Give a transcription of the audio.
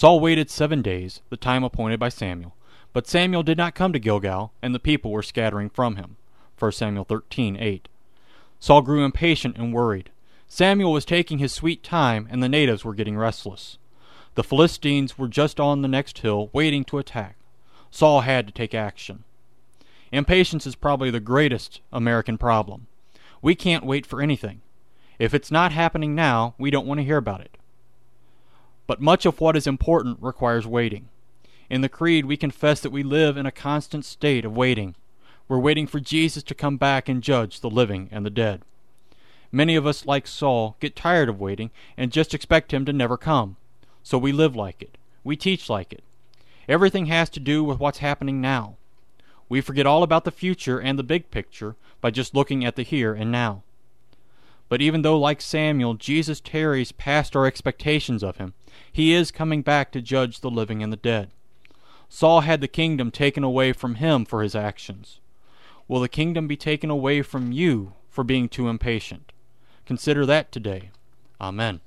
Saul waited seven days, the time appointed by Samuel. But Samuel did not come to Gilgal, and the people were scattering from him. 1 Samuel 13:8. Saul grew impatient and worried. Samuel was taking his sweet time, and the natives were getting restless. The Philistines were just on the next hill, waiting to attack. Saul had to take action. Impatience is probably the greatest American problem. We can't wait for anything. If it's not happening now, we don't want to hear about it. But much of what is important requires waiting. In the Creed, we confess that we live in a constant state of waiting. We're waiting for Jesus to come back and judge the living and the dead. Many of us, like Saul, get tired of waiting and just expect him to never come. So we live like it. We teach like it. Everything has to do with what's happening now. We forget all about the future and the big picture by just looking at the here and now. But even though, like Samuel, Jesus tarries past our expectations of him, he is coming back to judge the living and the dead. Saul had the kingdom taken away from him for his actions. Will the kingdom be taken away from you for being too impatient? Consider that today. Amen.